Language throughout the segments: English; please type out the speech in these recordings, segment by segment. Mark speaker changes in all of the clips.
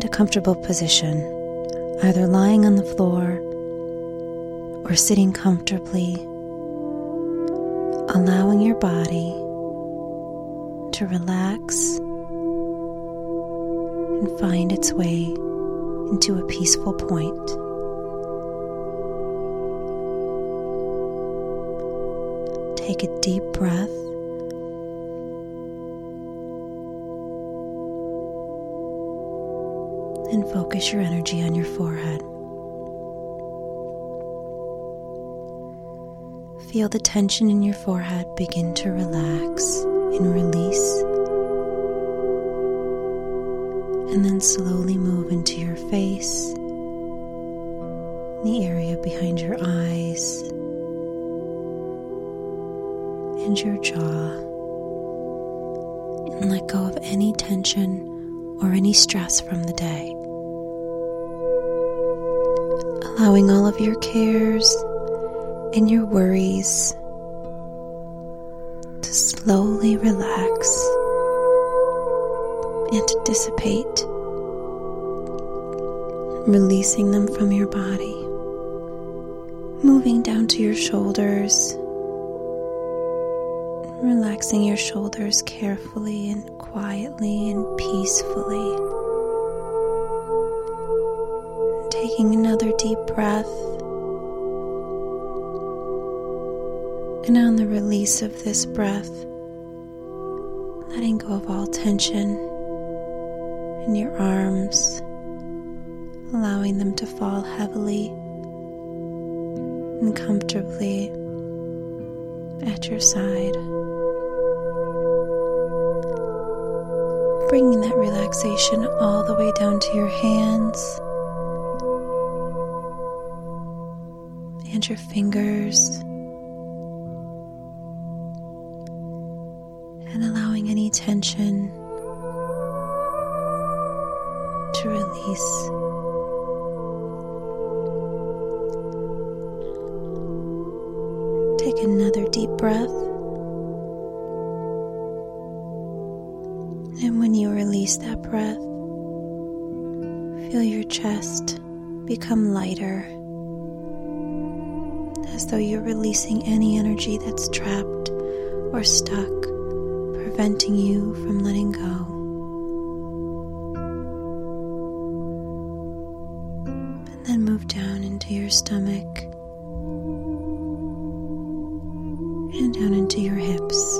Speaker 1: Find a comfortable position, either lying on the floor or sitting comfortably, allowing your body to relax and find its way into a peaceful point. Take a deep breath. Focus your energy on your forehead. Feel the tension in your forehead begin to relax and release. And then slowly move into your face, the area behind your eyes, and your jaw. And let go of any tension or any stress from the day. Allowing all of your cares and your worries to slowly relax and to dissipate, releasing them from your body, moving down to your shoulders, relaxing your shoulders carefully and quietly and peacefully. Taking another deep breath. And on the release of this breath, letting go of all tension in your arms, allowing them to fall heavily and comfortably at your side. Bringing that relaxation all the way down to your hands and your fingers. and allowing any tension to release. Take another deep breath. And when you release that breath, feel your chest become lighter as though you're releasing any energy that's trapped or stuck preventing you from letting go. And then move down into your stomach and down into your hips.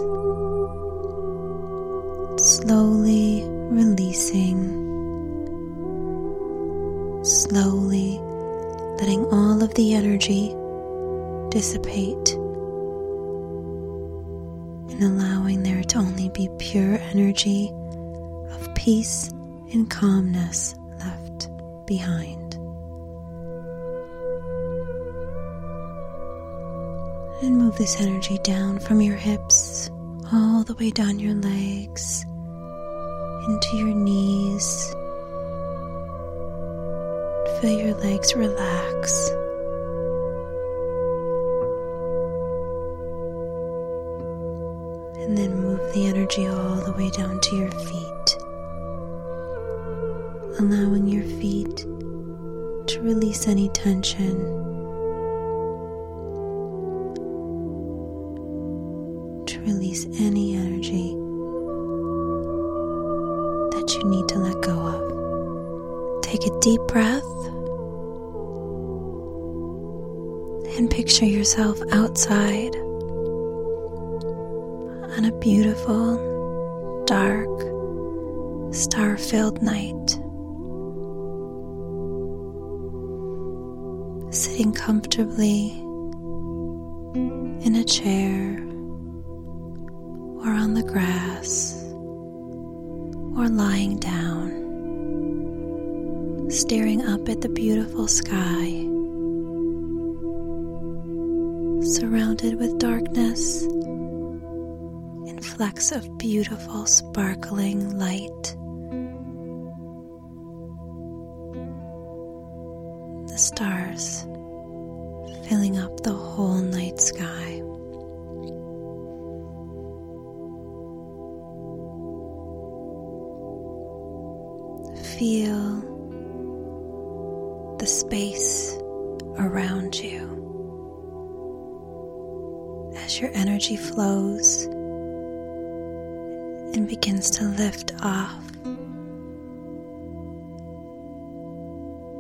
Speaker 1: Slowly releasing, dissipate and allowing there to only be pure energy of peace and calmness left behind. And move this energy down from your hips all the way down your legs into your knees. Feel your legs relax. The way down to your feet, allowing your feet to release any tension. To release any energy that you need to let go of. Take a deep breath and picture yourself outside on a beautiful, dark, star filled night. Sitting comfortably in a chair or on the grass or lying down, staring up at the beautiful sky, surrounded with darkness flecks of beautiful, sparkling light. The stars filling up the whole night sky. Feel the space around you as your energy flows and begins to lift off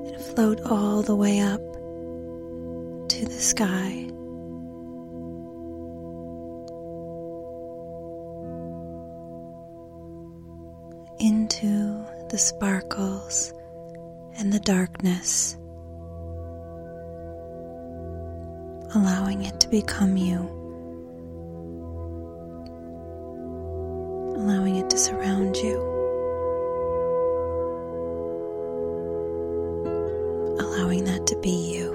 Speaker 1: and float all the way up to the sky. Into the sparkles and the darkness, allowing it to become you. To surround you, allowing that to be you.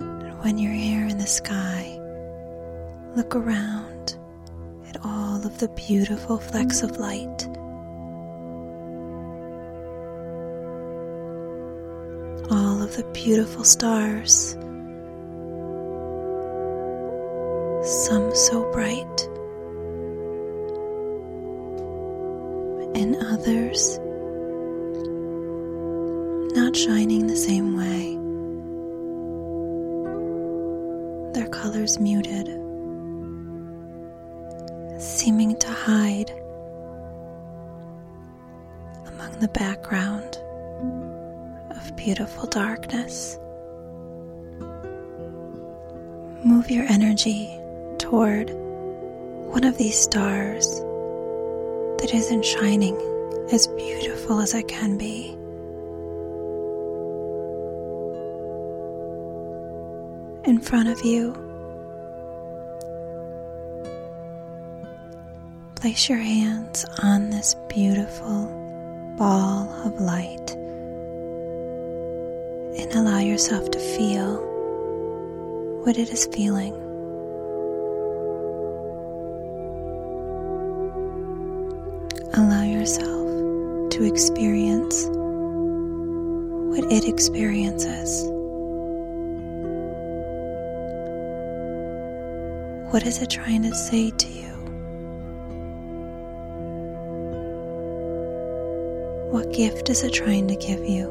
Speaker 1: And when you're here in the sky, look around at all of the beautiful flecks of light. All of the beautiful stars others not shining the same way. Their colors muted, seeming to hide among the background of beautiful darkness. Move your energy toward one of these stars that isn't shining as beautiful as it can be. In front of you, place your hands on this beautiful ball of light and allow yourself to feel what it is feeling. Allow yourself to experience what it experiences. What is it trying to say to you? What gift is it trying to give you?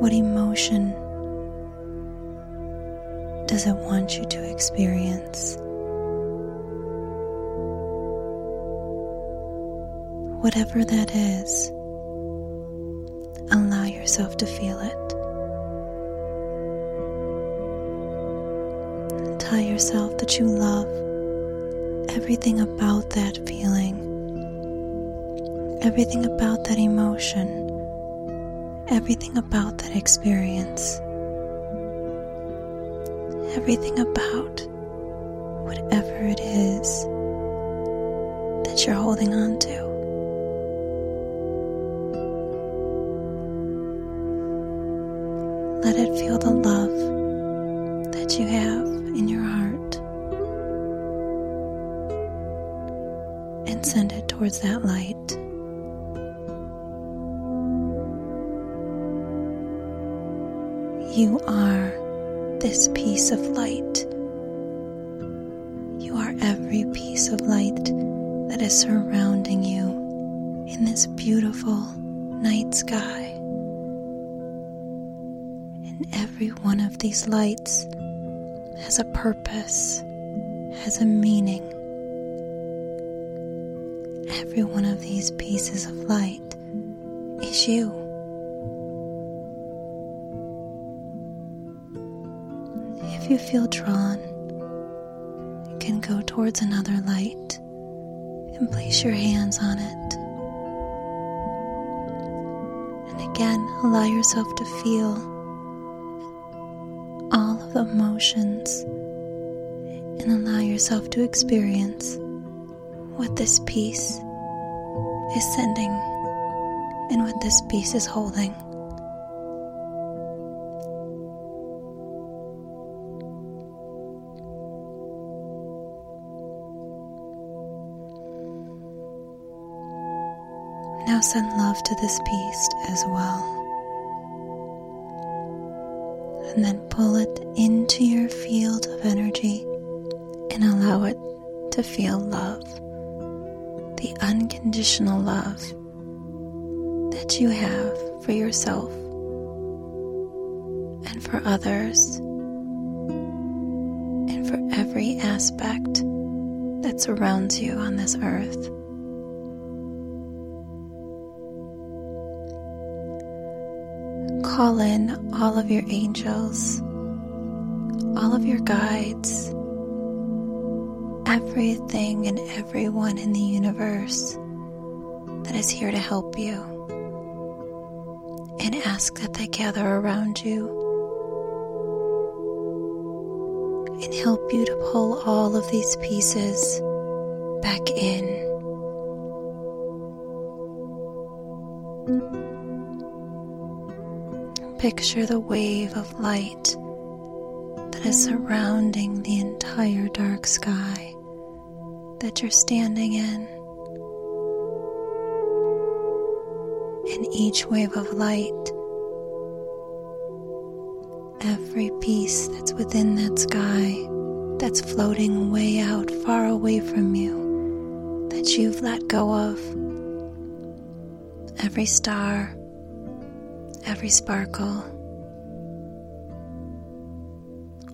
Speaker 1: What emotion does it want you to experience? Whatever that is, allow yourself to feel it. Tell yourself that you love everything about that feeling, everything about that emotion, everything about that experience, everything about whatever it is that you're holding on to. This beautiful night sky And every one of these lights has a purpose, has a meaning. Every one of these pieces of light is you. If you feel drawn, you can go towards another light and place your hands on it. Again, allow yourself to feel all of the emotions and allow yourself to experience what this piece is sending and what this piece is holding. Love to this piece as well and then pull it into your field of energy and allow it to feel love, the unconditional love that you have for yourself and for others and for every aspect that surrounds you on this earth. Call in all of your angels, all of your guides, everything and everyone in the universe that is here to help you, and ask that they gather around you and help you to pull all of these pieces back in. Picture the wave of light that is surrounding the entire dark sky that you're standing in. And each wave of light, every piece that's within that sky that's floating way out far away from you that you've let go of, every star every sparkle,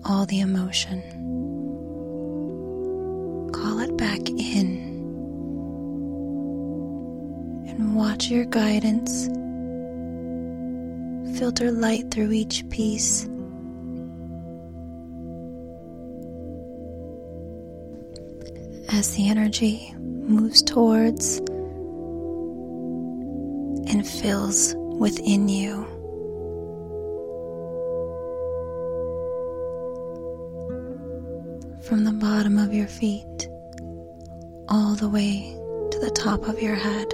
Speaker 1: all the emotion. Call it back in and watch your guidance filter light through each piece. As the energy moves towards and fills within you. From the bottom of your feet all the way to the top of your head.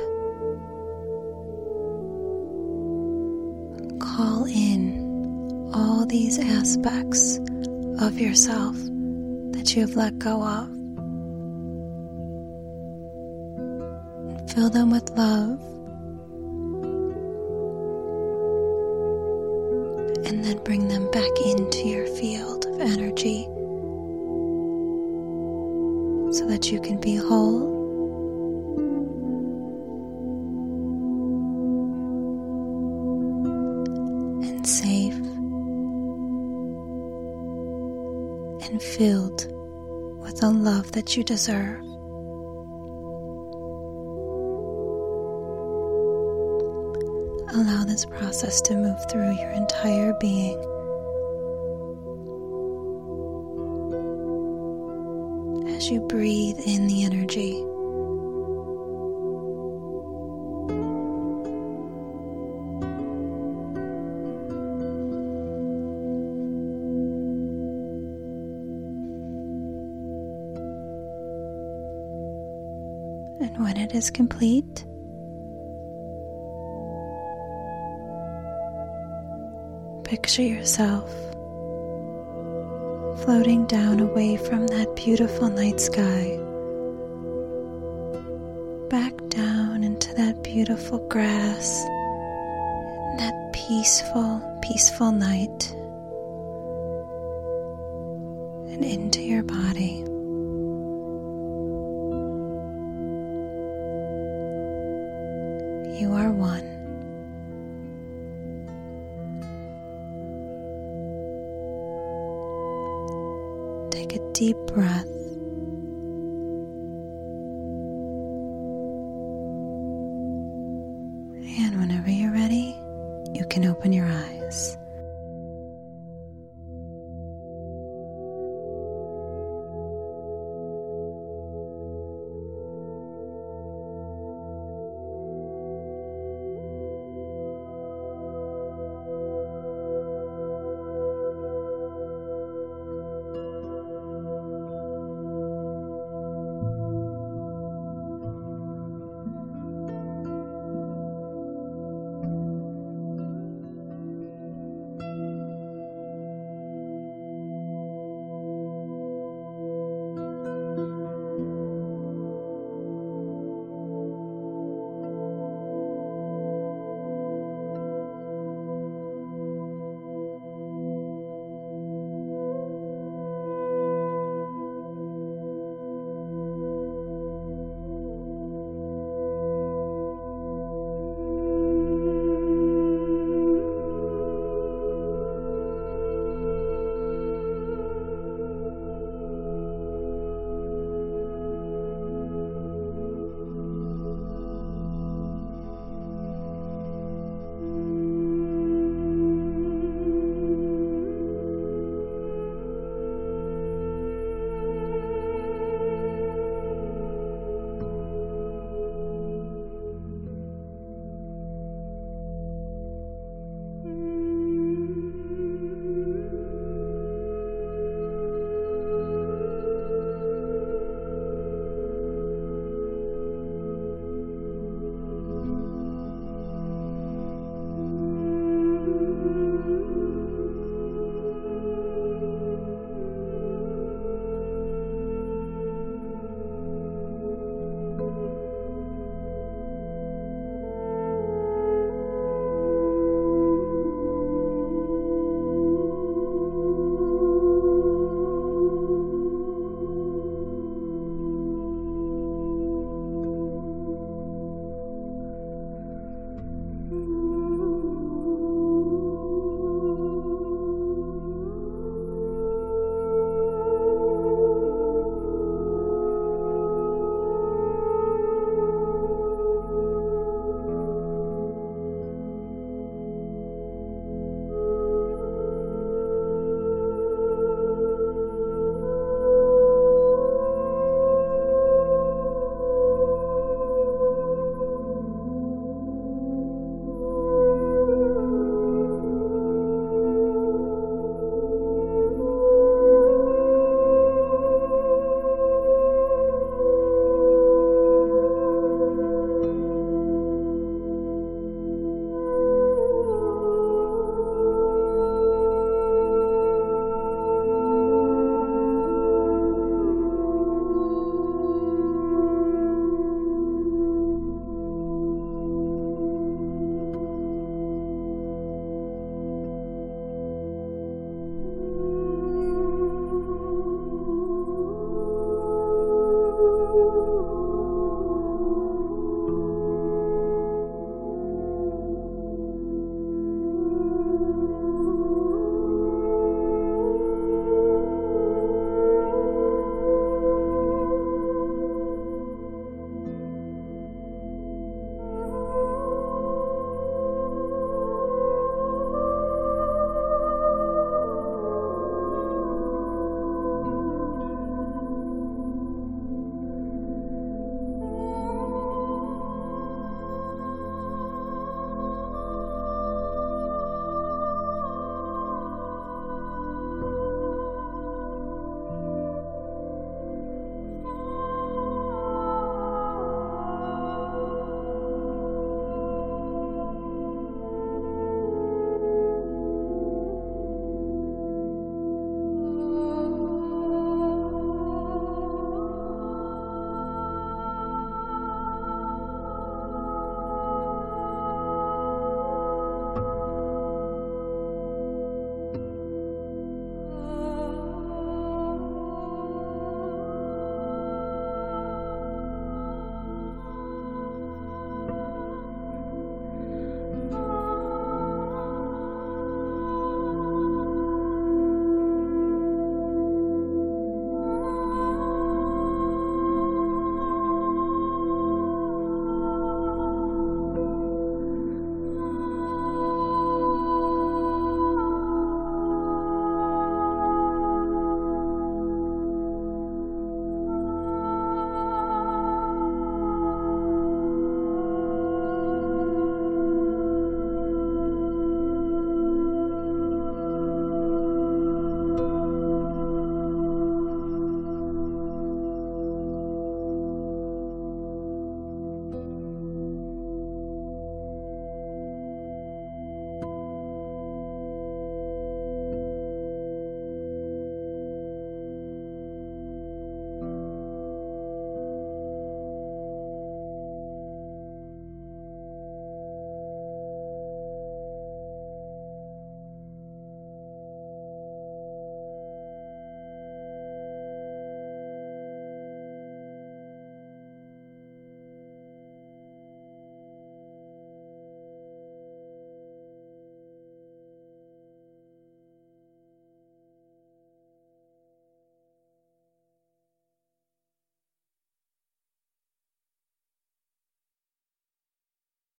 Speaker 1: Call in all these aspects of yourself that you have let go of. Fill them with love and then bring them back into your field of energy so that you can be whole. and Safe and filled with the love that you deserve. Allow this process to move through your entire being. As you breathe in the energy. And when it is complete, Picture yourself floating down away from that beautiful night sky, back down into that beautiful grass, that peaceful, peaceful night, Take a deep breath.